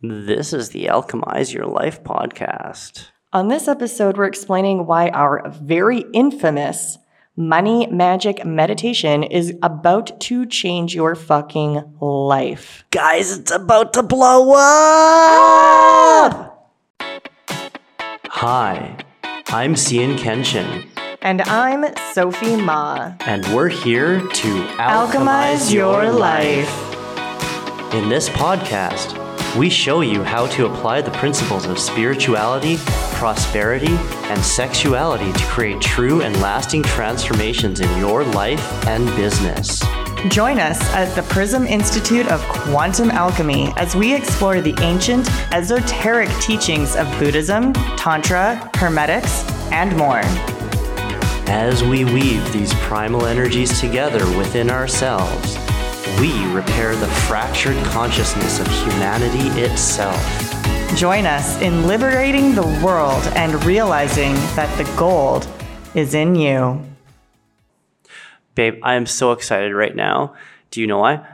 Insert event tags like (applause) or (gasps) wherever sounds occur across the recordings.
This is the Alchemize Your Life podcast. On this episode, we're explaining why our very infamous money magic meditation is about to change your fucking life. Guys, it's about to blow up! Hi, I'm Cian Kenshin, And I'm Sophie Ma. and we're here to Alchemize your life. In this podcast, we show you how to apply the principles of spirituality, prosperity, and sexuality to create true and lasting transformations in your life and business. Join us at the Prysm Institute of Quantum Alchemy as we explore the ancient, esoteric teachings of Buddhism, Tantra, Hermetics, and more. As we weave these primal energies together within ourselves, we repair the fractured consciousness of humanity itself. Join us in liberating the world and realizing that the gold is in you. Babe, I am so excited right now. Do you know why?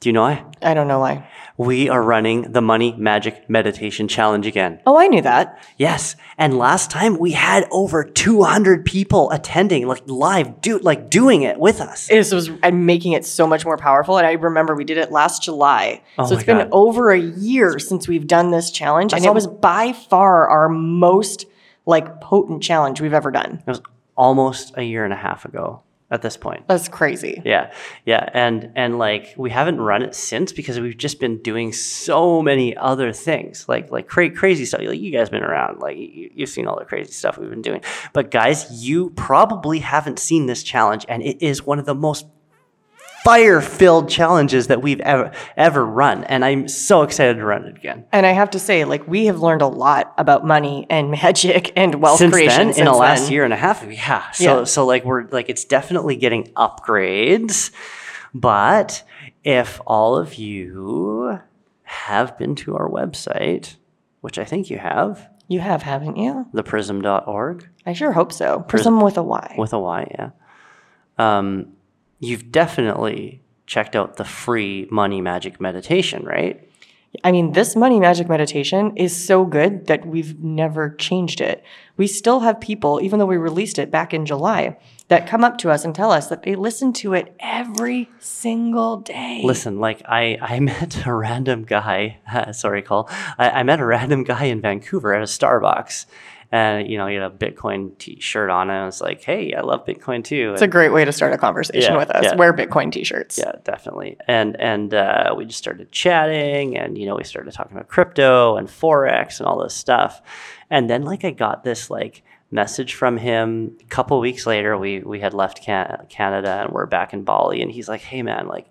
Do you know why? I don't know why. We are running the Money Magic Meditation Challenge again. Oh, I knew that. Yes, and last time we had over 200 people attending, like live, do like doing it with us. This was I'm making it so much more powerful. And I remember we did it last July. Oh so it's been God. over a year since we've done this challenge. and it was by far our most like potent challenge we've ever done. It was almost a year and a half ago at this point. That's crazy. Yeah, yeah, and and like we haven't run it since because we've just been doing so many other things, like like cra- crazy stuff. Like you guys been around, like you, you've seen all the crazy stuff we've been doing. But guys, you probably haven't seen this challenge, and it is one of the most fire-filled challenges that we've ever ever run, and I'm so excited to run it again. And I have to say, like, we have learned a lot about money and (laughs) magic and wealth since creation then, in the last then. year and a half, yeah. So Yeah. so like we're like it's definitely getting upgrades, but if all of you have been to our website, which I think you have, You have, haven't you? theprysm.org I sure hope so. Prysm with a Y. with a Y, yeah. Um, you've definitely checked out the free money magic meditation, right? I mean, this money magic meditation is so good that we've never changed it. We still have people, even though we released it back in July, that come up to us and tell us that they listen to it every single day. Listen, like I, I (laughs) met a random guy. (laughs) sorry, Cole. I, I met a random guy in Vancouver at a Starbucks, and you know he had a Bitcoin T-shirt on, and I was like, "Hey, I love Bitcoin too." It's a great way to start a conversation Yeah, with us. yeah. Wear Bitcoin t-shirts. yeah, definitely. And and uh, we just started chatting, and you know we started talking about crypto and forex and all this stuff. And then like I got this like message from him a couple weeks later. We we had left Can- Canada and we're back in Bali, and he's like, "Hey man, like."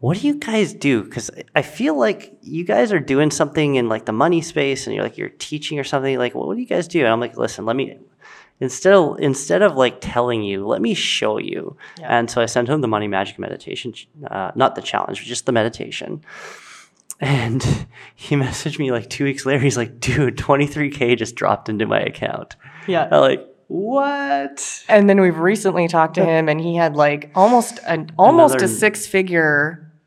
What do you guys do? Because I feel like you guys are doing something in like the money space, and you're like you're teaching or something. Like, what do you guys do? And I'm like, listen, let me instead of instead of like telling you, let me show you. And so I sent him the money magic meditation, uh, not the challenge, just the meditation. And (laughs) he messaged me like two weeks later. He's like, dude, 23K just dropped into my account. Yeah. I'm like, what? And then we've recently talked to him, and he had like almost an almost Another- a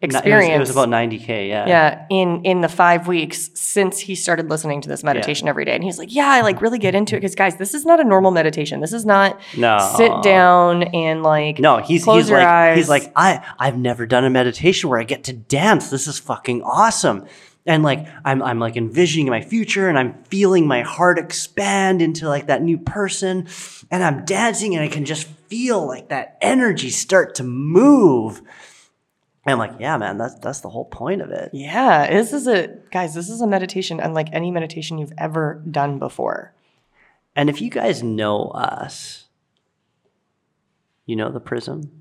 six-figure It was- experience. It was, about 90K, yeah. yeah, in in the five weeks since he started listening to this meditation every day, and he's like, "Yeah, I like really get into it because guys, this is not a normal meditation. This is not No. sit down and like No, he's he's like eyes. he's like I I've never done a meditation where I get to dance. This is fucking awesome. And like I'm I'm like envisioning my future and I'm feeling my heart expand into like that new person and I'm dancing and I can just feel like that energy start to move. And I'm like, yeah, man, that's that's the whole point of it. yeah, this is a guys. This is a meditation unlike any meditation you've ever done before. And if you guys know us, you know the prism.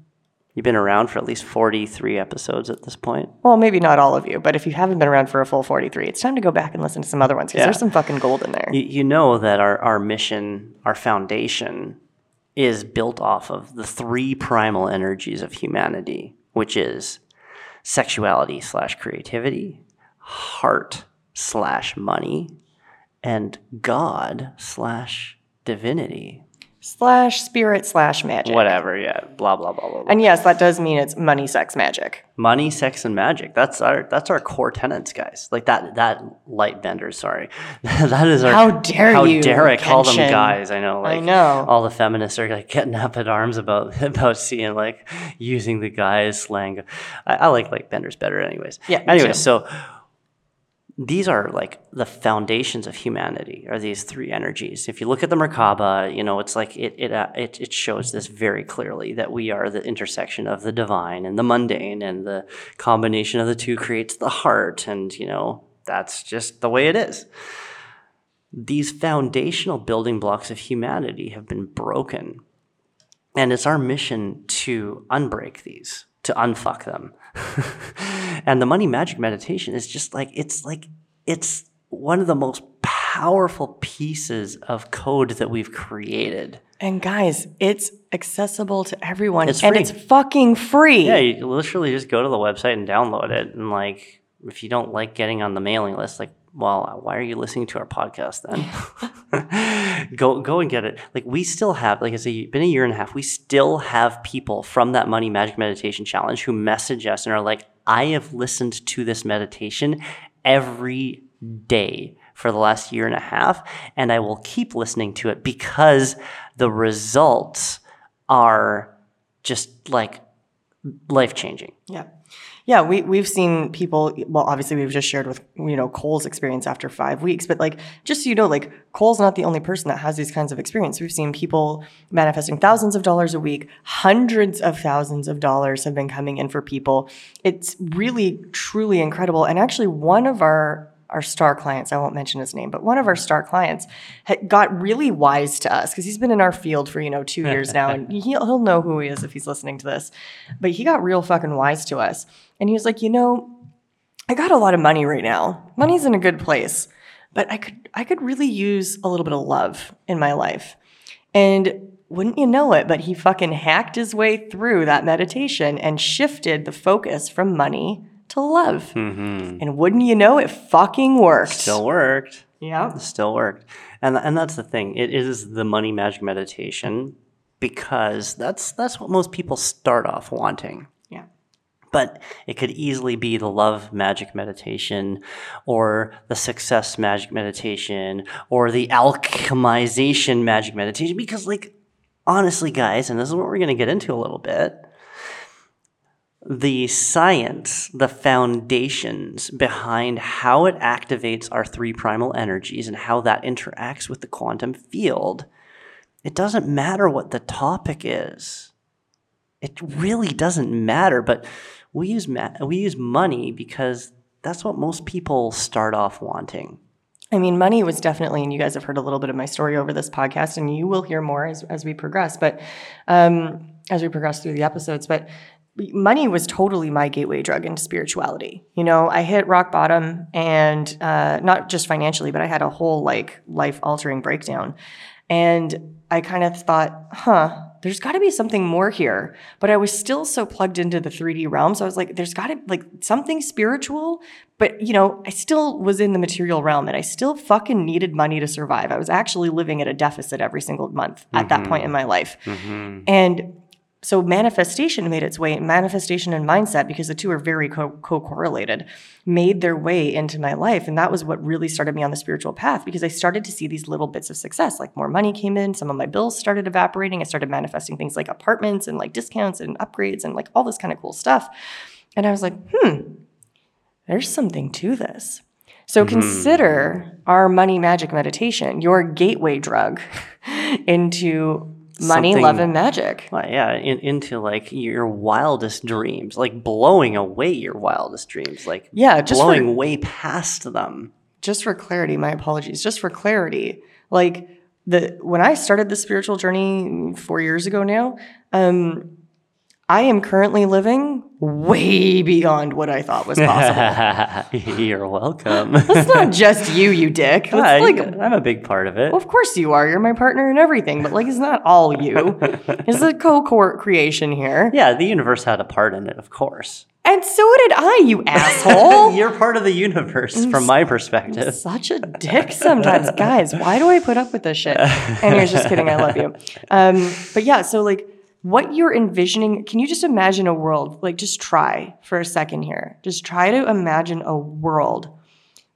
You've been around for at least 43 episodes at this point. Well, maybe not all of you, but if you haven't been around for a full 43, it's time to go back and listen to some other ones because Yeah. there's some fucking gold in there. you, you know that our, our mission, our foundation, is built off of the three primal energies of humanity, which is sexuality slash creativity, heart slash money, and God slash divinity. Slash spirit slash magic. Whatever, yeah. Blah blah blah blah. blah. And yes, that does mean it's money, sex, magic. Money, sex, and magic. That's our that's our core tenants, guys. Like that that light benders. Sorry, (laughs) that is our. How dare how you, dare I call them guys? I know. Like, know. All the feminists are like getting up at arms about (laughs) about seeing like using the guys slang. I, I like like benders better, anyways. Yeah, Anyways, so these are like the foundations of humanity are these three energies if you look at the merkaba you know it's like it it, uh, it it shows this very clearly that we are the intersection of the divine and the mundane and the combination of the two creates the heart and you know that's just the way it is these foundational building blocks of humanity have been broken and it's our mission to unbreak these, to unfuck them. (laughs) and the money magic meditation is just like, it's like, it's one of the most powerful pieces of code that we've created. And guys, it's accessible to everyone It's and free. it's fucking free. Yeah, you literally just go to the website and download it. And like, if you don't like getting on the mailing list, like, well, uh, why are you listening to our podcast then? (laughs) (laughs) go go and get it. Like we still have, like I say, been a year and a half. We still have people from that Money Magic Meditation Challenge who message us and are like, I have listened to this meditation every day for the last year and a half, and I will keep listening to it because the results are just like life changing. Yeah. Yeah, we, we've seen people, well, obviously we've just shared with, you know, Cole's experience after five weeks, but like, just so you know, like, Cole's not the only person that has these kinds of experience. We've seen people manifesting thousands of dollars a week, hundreds of thousands of dollars have been coming in for people. It's really, truly incredible. And actually, one of our our star clients, I won't mention his name, but one of our mm-hmm. star clients got really wise to us because he's been in our field for, you know, two years (laughs) now and he'll, he'll know who he is if he's listening to this. But he got real fucking wise to us. And he was like, you know, I got a lot of money right now. Money's in a good place, but I could I could really use a little bit of love in my life. And wouldn't you know it, but he fucking hacked his way through that meditation and shifted the focus from money to love. Mm-hmm. And wouldn't you know it fucking worked. Still worked. Yeah. still worked. And and that's the thing. It is the money magic meditation because that's that's what most people start off wanting. Yeah. But it could easily be the love magic meditation or the success magic meditation or the alchemization magic meditation because like honestly guys, and this is what we're going to get into a little bit, the science, the foundations behind how it activates our three primal energies and how that interacts with the quantum field, it doesn't matter what the topic is. It really doesn't matter, but we use ma- we use money because that's what most people start off wanting. I mean, money was definitely, and you guys have heard a little bit of my story over this podcast, and you will hear more as, as we progress, but um, as we progress through the episodes. But money was totally my gateway drug into spirituality. You know, I hit rock bottom, and uh, not just financially, but I had a whole like life altering breakdown. And I kind of thought, huh, there's got to be something more here. But I was still so plugged into the 3D realm. So I was like, there's got to be like something spiritual. But, you know, I still was in the material realm and I still fucking needed money to survive. I was actually living at a deficit every single month at that point in my life. And so manifestation made its way manifestation and mindset because the two are very co- co-correlated made their way into my life. And that was what really started me on the spiritual path because i started to see these little bits of success like more money came in some of my bills started evaporating i started manifesting things like apartments and like discounts and upgrades and like all this kind of cool stuff. And i was like hmm there's something to this. So consider our money magic meditation your gateway drug (laughs) into money love and magic Well, yeah, in, into like your wildest dreams, like blowing away your wildest dreams, like Yeah, just for- blowing way past them. just for clarity, my apologies. Just for clarity, like the when I started the spiritual journey four years ago now, um, I am currently living way beyond what I thought was possible. (laughs) You're welcome. It's not (laughs) just you, you dick. I, like, I'm a big part of it. of course you are. You're my partner and everything, but like, it's not all you. (laughs) It's a co-court creation here. Yeah, the universe had a part in it, of course. And so did I, you asshole. You're part of the universe from my perspective. Such a dick sometimes. Guys, why do I put up with this shit? Anyways, just kidding. I love you. Um, but yeah, so like what you're envisioning, can you just imagine a world? Like, just try for a second here. Just try to imagine a world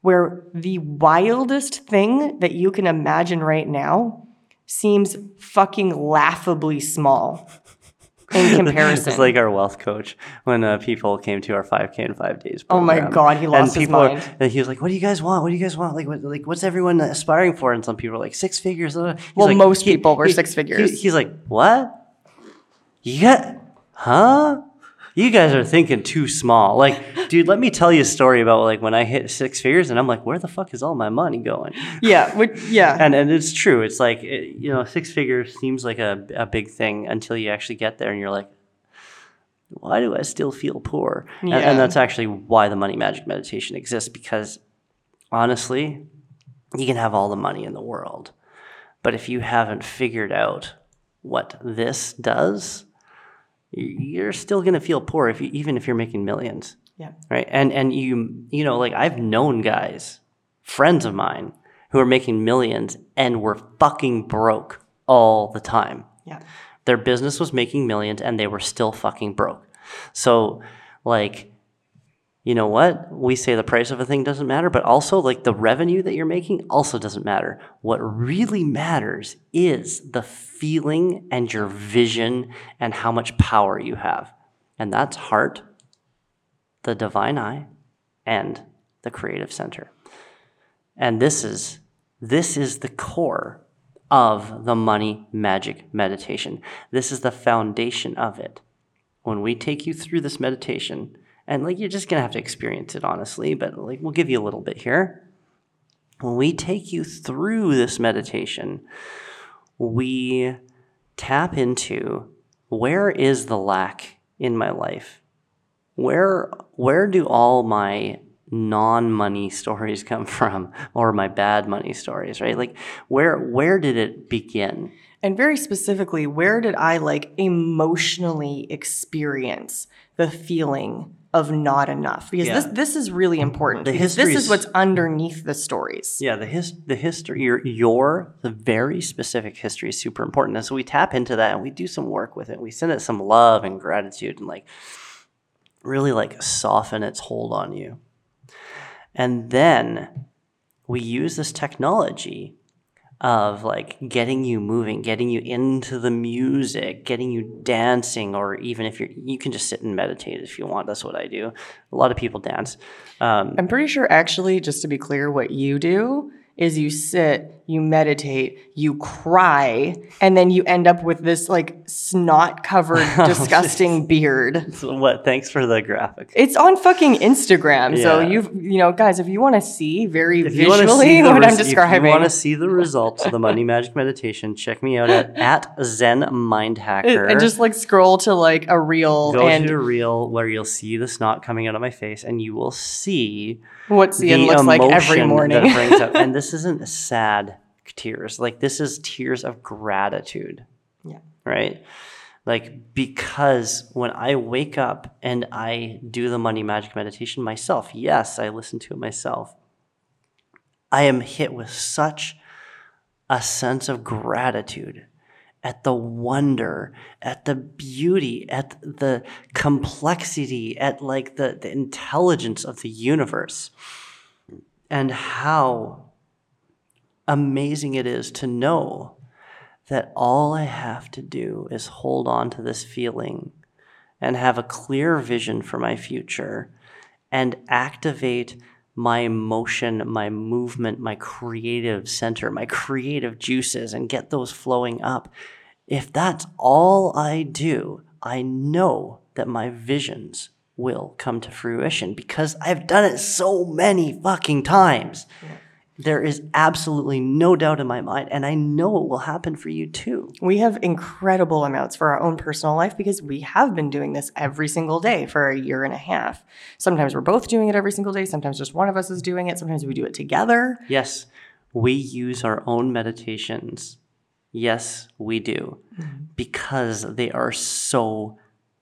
where the wildest thing that you can imagine right now seems fucking laughably small in (laughs) comparison. It's like our wealth coach when uh, people came to our 5K in five days. Oh my. God, he lost and his people are- mind. and he was like, "What do you guys want? What do you guys want? Like, what, like what's everyone aspiring for?" And some people are like, six figures." He's Well, like- most he- people were he- six he- figures. he's like, "What? You got? Huh?" You guys are thinking too small. Like, dude, let me tell you a story about like when I hit six figures, and I'm like, where the fuck is all my money going? yeah, which, yeah. and and it's true. It's like it, you know, six figures seems like a a big thing until you actually get there, and you're like, why do I still feel poor? And, Yeah. and that's actually why the money magic meditation exists. Because honestly, you can have all the money in the world, but if you haven't figured out what this does, you're still gonna feel poor if you, even if you're making millions yeah. right and and you you know like i've known guys friends of mine who are making millions and were fucking broke all the time Yeah. their business was making millions and they were still fucking broke so like you know what? We say the price of a thing doesn't matter but also like the revenue that you're making also doesn't matter. What really matters is the feeling and your vision and how much power you have. And that's heart the divine eye and the creative center. And this is this is the core of the money magic meditation. This is the foundation of it. When we take you through this meditation and like you're just gonna have to experience it honestly but like we'll give you a little bit here. When we take you through this meditation we tap into where is the lack in my life? Where where do all my non-money stories (laughs) come from or my bad money stories right? Like where where did it begin? And very specifically, where did I like emotionally experience the feeling of not enough? Because Yeah. this this is really important. The because this is what's underneath the stories. yeah the his the history your your the very specific history is super important and so we tap into that and we do some work with it we send it some love and gratitude and like really like soften its hold on you and then we use this technology of like getting you moving, getting you into the music, getting you dancing, or even if you're, you can just sit and meditate if you want. That's what I do. A lot of people dance. Um, I'm pretty sure, actually, just to be clear, what you do is you sit, you meditate, you cry, and then you end up with this like snot covered, (laughs) oh, disgusting beard. (laughs) so what? Thanks for the graphic. It's on fucking Instagram. So you've, you know, guys, if you want to see very If visually see (laughs) what res- I'm describing, If you want to see the results of the money magic meditation, check me out at, at Zen Mind Hacker. and just like scroll to like a reel go and to a reel where you'll see the snot coming out of my face, and you will see what Cian looks like every morning. That brings up. And this isn't sad tears. Like this is tears of gratitude. Yeah. Right? Like because when I wake up and I do the money magic meditation myself, yes, I listen to it myself. I am hit with such a sense of gratitude at the wonder, at the beauty, at the complexity, at like the, the intelligence of the universe, and how amazing it is to know that all I have to do is hold on to this feeling and have a clear vision for my future and activate my emotion, my movement, my creative center, my creative juices, and get those flowing up. If that's all I do, I know that my visions will come to fruition because I've done it so many fucking times. There is absolutely no doubt in my mind, and I know it will happen for you too. we have incredible amounts for our own personal life because we have been doing this every single day for a year and a half. Sometimes we're both doing it every single day. Sometimes just one of us is doing it. Sometimes we do it together. Yes, we use our own meditations. Yes, we do. Mm-hmm. Because they are so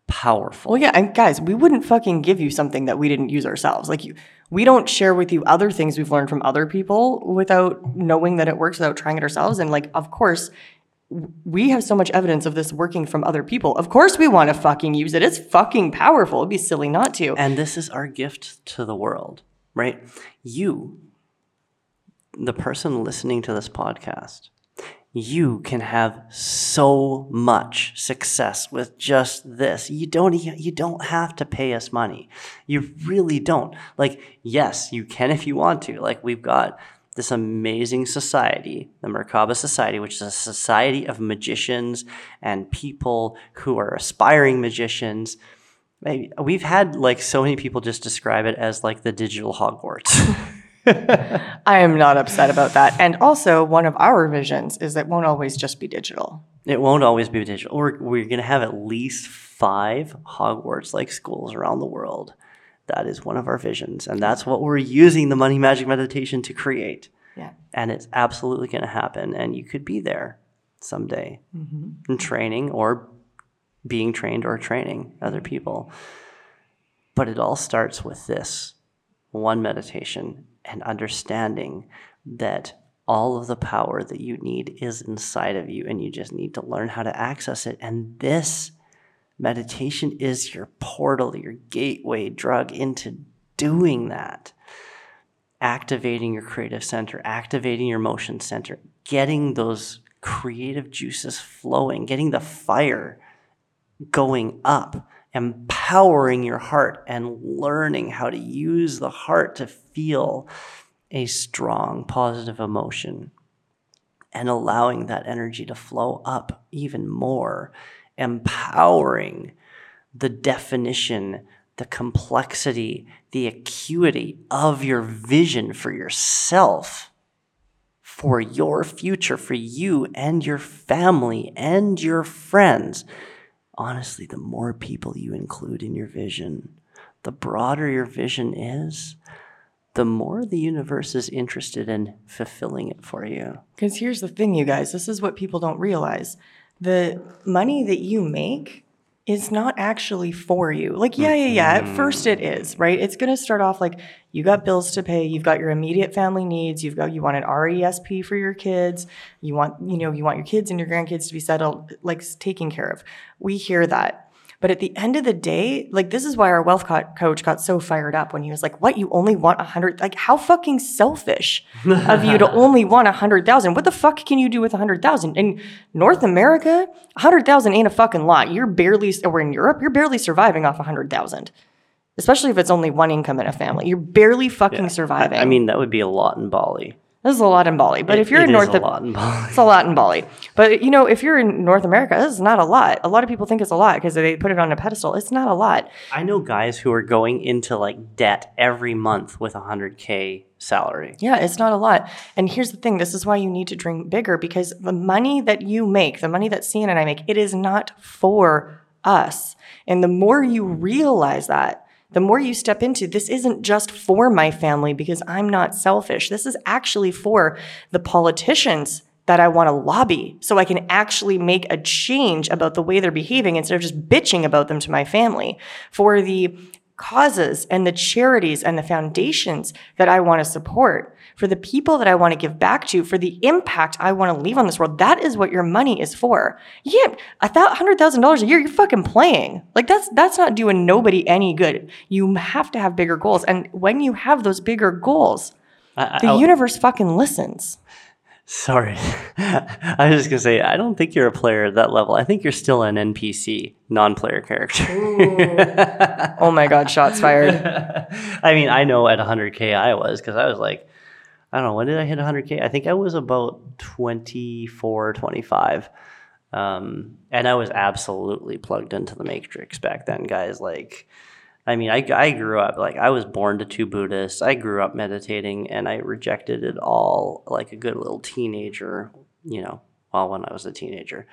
powerful. Well, yeah, and guys, we wouldn't fucking give you something that we didn't use ourselves. Like you, we don't share with you other things we've learned from other people without knowing that it works, without trying it ourselves. And like, of course, we have so much evidence of this working from other people. Of course, we want to fucking use it. It's fucking powerful. It'd be silly not to. And this is our gift to the world, right? You, the person listening to this podcast, you can have so much success with just this. You don't you don't have to pay us money. You really don't. Like yes, you can if you want to. Like we've got this amazing society, the Merkaba Society, which is a society of magicians and people who are aspiring magicians. Maybe we've had like so many people just describe it as like the digital Hogwarts. (laughs) I am not upset about that. And also, one of our visions is that it won't always just be digital. it won't always be digital. We're, we're going to have at least five Hogwarts like schools around the world. That is one of our visions. And that's what we're using the money magic meditation to create. Yeah. And it's absolutely going to happen. And you could be there someday mm-hmm. in training or being trained or training other people. But it all starts with this one meditation and understanding that all of the power that you need is inside of you and you just need to learn how to access it. And this meditation is your portal, your gateway drug into doing that. Activating your creative center, activating your motion center, getting those creative juices flowing, getting the fire going up, empowering your heart, and learning how to use the heart to feel a strong positive emotion and allowing that energy to flow up even more, empowering the definition, the complexity, the acuity of your vision for yourself for your future, for you and your family and your friends. Honestly, the more people you include in your vision, the broader your vision is, the more the universe is interested in fulfilling it for you. Because here's the thing, you guys, this is what people don't realize. The money that you make is not actually for you. Like, yeah, yeah, yeah. At first it is, right? It's gonna start off like you got bills to pay, you've got your immediate family needs, you've got you want an RESP for your kids, you want, you know, you want your kids and your grandkids to be settled, like taken care of. We hear that. But at the end of the day, like this is why our wealth co- coach got so fired up when he was like, "What? You only want a hundred? Like, how fucking selfish of you to (laughs) only want a hundred thousand? What the fuck can you do with a hundred thousand in North America? A hundred thousand ain't a fucking lot. You're barely, or in Europe, you're barely surviving off a hundred thousand, especially if it's only one income in a family. You're barely fucking surviving. I mean, that would be a lot in Bali. This is a lot in Bali. But if you're It in is North, a lot in Bali. it's a lot in Bali. But you know, if you're in North America, this is not a lot. A lot of people think it's a lot because they put it on a pedestal. It's not a lot. I know guys who are going into like debt every month with a 100K salary. Yeah, it's not a lot. And here's the thing this is why you need to dream bigger because the money that you make, the money that Cian and I make, it is not for us. And the more you realize that, the more you step into this isn't just for my family because I'm not selfish. This is actually for the politicians that I want to lobby so I can actually make a change about the way they're behaving instead of just bitching about them to my family. For the causes and the charities and the foundations that I want to support, for the people that I want to give back to, for the impact I want to leave on this world. That is what your money is for. Yeah, a hundred thousand dollars a year, you're fucking playing. Like that's that's not doing nobody any good. You have to have bigger goals, and when you have those bigger goals, I, the I- universe fucking listens. Sorry. (laughs) I was just going to say, I don't think you're a player at that level. I think you're still an NPC, non player character. (laughs) Oh my god, shots fired. (laughs) I mean, I know at 100K I was because I was like, I don't know, when did I hit 100K? I think I was about 24, 25. Um, and I was absolutely plugged into the matrix back then, guys. Like, I mean, I, I grew up, like, I was born to two Buddhists. I grew up meditating and I rejected it all like a good little teenager, you know, well, when I was a teenager.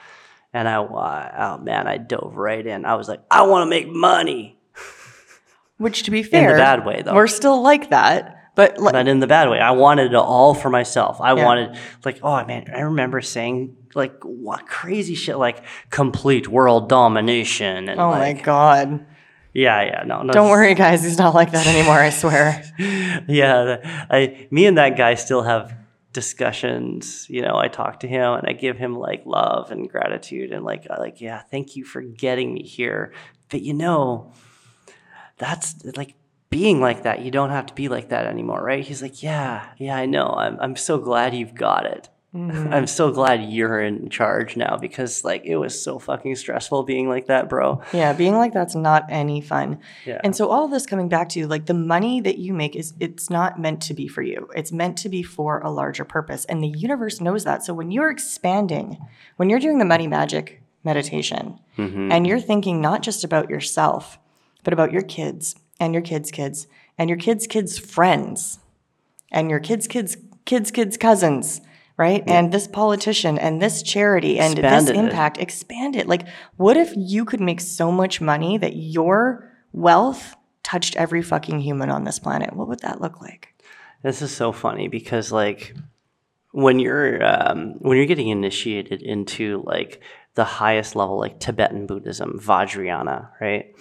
And I, oh man, I dove right in. I was like, I want to make money. (laughs) Which, to be fair, in the bad way, though. we're still like that. But like, not in the bad way. I wanted it all for myself. I Yeah. wanted like, oh man, I remember saying like what crazy shit like complete world domination and Oh like, my god. Yeah yeah no no Don't worry, guys. He's not like that anymore. I swear. (laughs) yeah I me and that guy still have discussions you know I talk to him and I give him like love and gratitude and like I like yeah thank you for getting me here but you know that's like being like that you don't have to be like that anymore right he's like yeah yeah I know I'm I'm so glad you've got it Mm-hmm. I'm so glad you're in charge now because like it was so fucking stressful being like that bro Yeah, being like that's not any fun. Yeah. And so all of this coming back to you, like the money that you make is it's not meant to be for you. It's meant to be for a larger purpose. And the universe knows that. So when you're expanding, when you're doing the money magic meditation mm-hmm. and you're thinking not just about yourself, but about your kids and your kids' kids and your kids' kids' friends and your kids' kids' kids' kids' cousins, right? And this politician and this charity and this Expanded it. impact, expand it. Like, what if you could make so much money that your wealth touched every fucking human on this planet? What would that look like? This is so funny because like when you're um, when you're getting initiated into like the highest level, like Tibetan Buddhism, Vajrayana, right?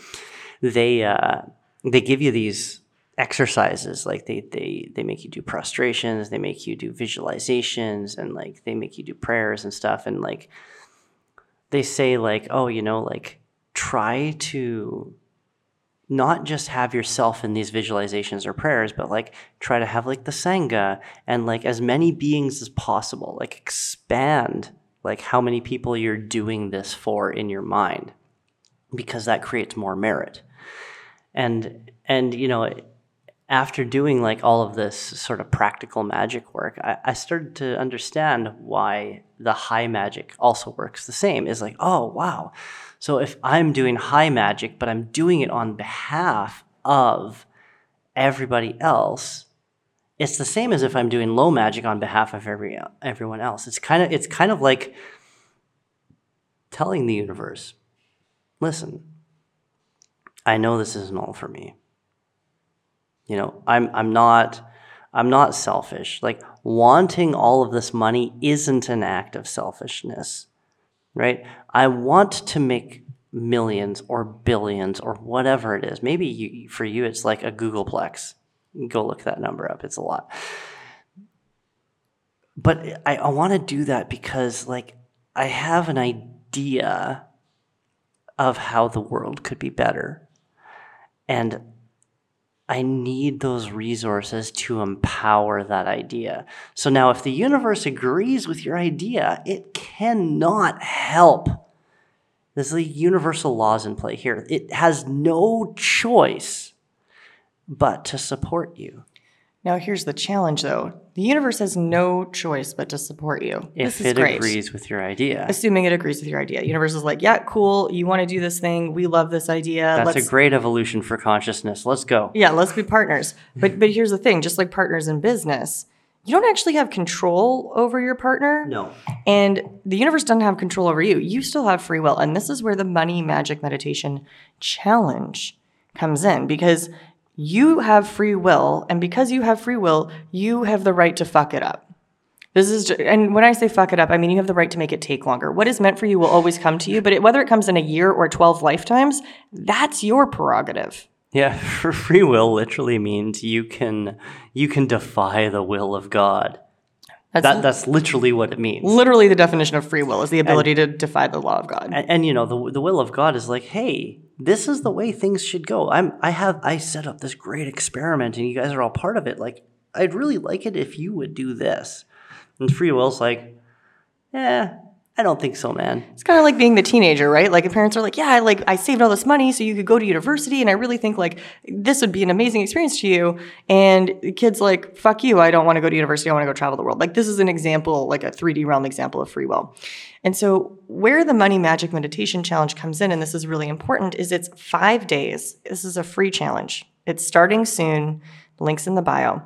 They uh, they give you these exercises like they they they make you do prostrations they make you do visualizations and like they make you do prayers and stuff and like they say like oh you know like try to not just have yourself in these visualizations or prayers, but like try to have like the Sangha and like as many beings as possible, like expand like how many people you're doing this for in your mind because that creates more merit. And and you know, after doing like all of this sort of practical magic work, I, I started to understand why the high magic also works the same. Is like, oh wow. So if I'm doing high magic, but I'm doing it on behalf of everybody else, it's the same as if I'm doing low magic on behalf of every everyone else. It's kind of it's kind of like telling the universe, listen, I know this isn't all for me. You know, I'm I'm not I'm not selfish. Like wanting all of this money isn't an act of selfishness. Right? I want to make millions or billions or whatever it is. Maybe you, for you it's like a googolplex. Go look that number up. It's a lot. But I, I want to do that because like I have an idea of how the world could be better. And I need those resources to empower that idea. So now, if the universe agrees with your idea, it cannot help. There's the universal laws in play here. It has no choice but to support you. Now, here's the challenge though the universe has no choice but to support you. If this is it great. agrees with your idea. Assuming it agrees with your idea. Universe is like, yeah, cool. You want to do this thing. We love this idea. That's Let's a great evolution for consciousness. Let's go. Yeah, let's be partners. But but here's the thing, just like partners in business, you don't actually have control over your partner. No. And the universe doesn't have control over you. You still have free will. And this is where the money magic meditation challenge comes in because you have free will. And because you have free will, you have the right to fuck it up. This is, ju- and when I say fuck it up, I mean you have the right to make it take longer. What is meant for you will always come to you, but it, whether it comes in a year or 12 lifetimes, that's your prerogative. Yeah, for (laughs) free will literally means you can you can defy the will of God. That's That that's literally what it means. literally the definition of free will is the ability to defy the law of God. And, and you know, the the will of God is like, hey, this is the way things should go. I'm I have I set up this great experiment and you guys are all part of it. Like, I'd really like it if you would do this. And free will's like, eh, I don't think so, man. It's kind of like being the teenager, right? Like, if parents are like, "Yeah, I like I saved all this money so you could go to university, and I really think like this would be an amazing experience to you." And the kid's like, "Fuck you! I don't want to go to university. I want to go travel the world." Like, this is an example, like a 3D realm example of free will. And so, where the money magic meditation challenge comes in, and this is really important, is it's five days. This is a free challenge. It's starting soon. Links in the bio.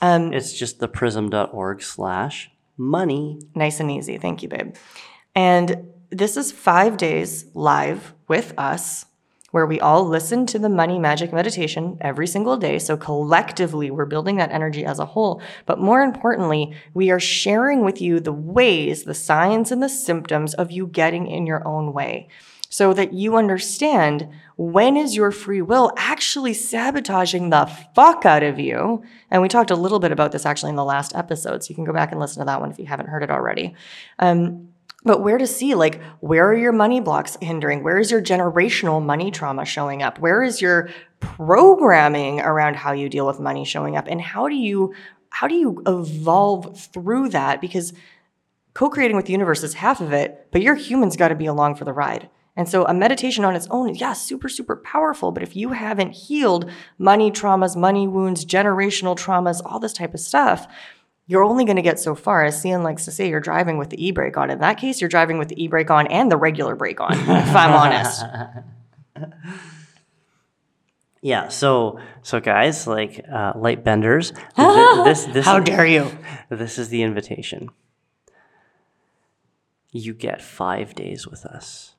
Um, it's just the prysm.org slash money. Nice and easy. Thank you, babe. And this is five days live with us where we all listen to the money magic meditation every single day. So collectively, we're building that energy as a whole. But more importantly, we are sharing with you the ways, the signs, and the symptoms of you getting in your own way so that you understand when is your free will actually sabotaging the fuck out of you. And we talked a little bit about this actually in the last episode. So you can go back and listen to that one if you haven't heard it already. Um, but where to see like where are your money blocks hindering? Where is your generational money trauma showing up? Where is your programming around how you deal with money showing up? And how do you how do you evolve through that? Because co-creating with the universe is half of it but your human's got to be along for the ride. And so a meditation on its own is yeah super super powerful but if you haven't healed money traumas money wounds generational traumas all this type of stuff you're only going to get so far. As Cian likes to say, you're driving with the e brake on. In that case, you're driving with the e brake on and the regular brake on, if I'm honest. (laughs) Yeah, so so guys, like uh, light benders, (gasps) this, this how dare you? (laughs) This is the invitation. You get five days with us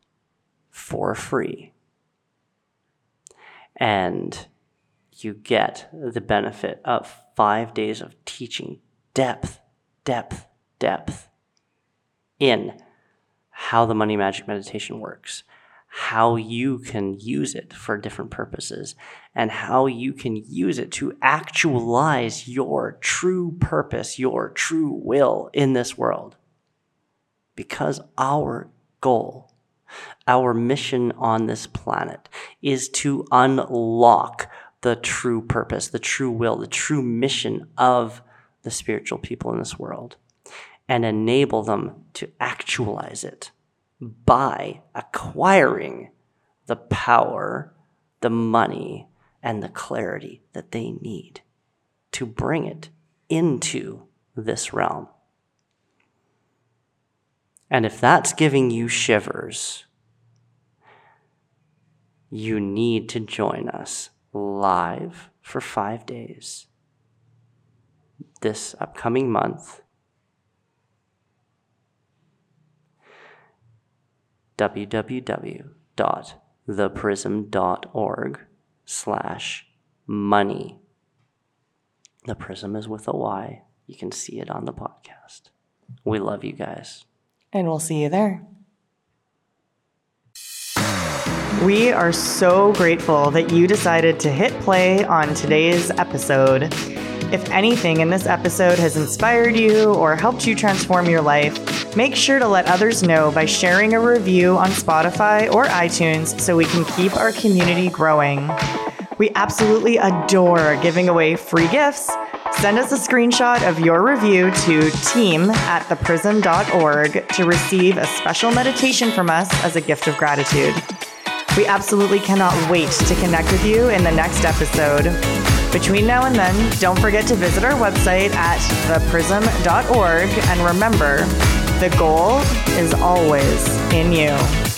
for free, and you get the benefit of five days of teaching depth, depth, depth in how the money magic meditation works, how you can use it for different purposes, and how you can use it to actualize your true purpose, your true will in this world. Because our goal, our mission on this planet is to unlock the true purpose, the true will, the true mission of the spiritual people in this world and enable them to actualize it by acquiring the power, the money, and the clarity that they need to bring it into this realm. And if that's giving you shivers, you need to join us live for five days this upcoming month. www.theprysm.org slash money. The prism is with a Y. You can see it on the podcast. We love you guys. And we'll see you there. We are so grateful that you decided to hit play on today's episode. If anything in this episode has inspired you or helped you transform your life, make sure to let others know by sharing a review on Spotify or iTunes so we can keep our community growing. We absolutely adore giving away free gifts. Send us a screenshot of your review to team at theprysm.org to receive a special meditation from us as a gift of gratitude. We absolutely cannot wait to connect with you in the next episode. Between now and then, don't forget to visit our website at theprysm.org and remember, the goal is always in you.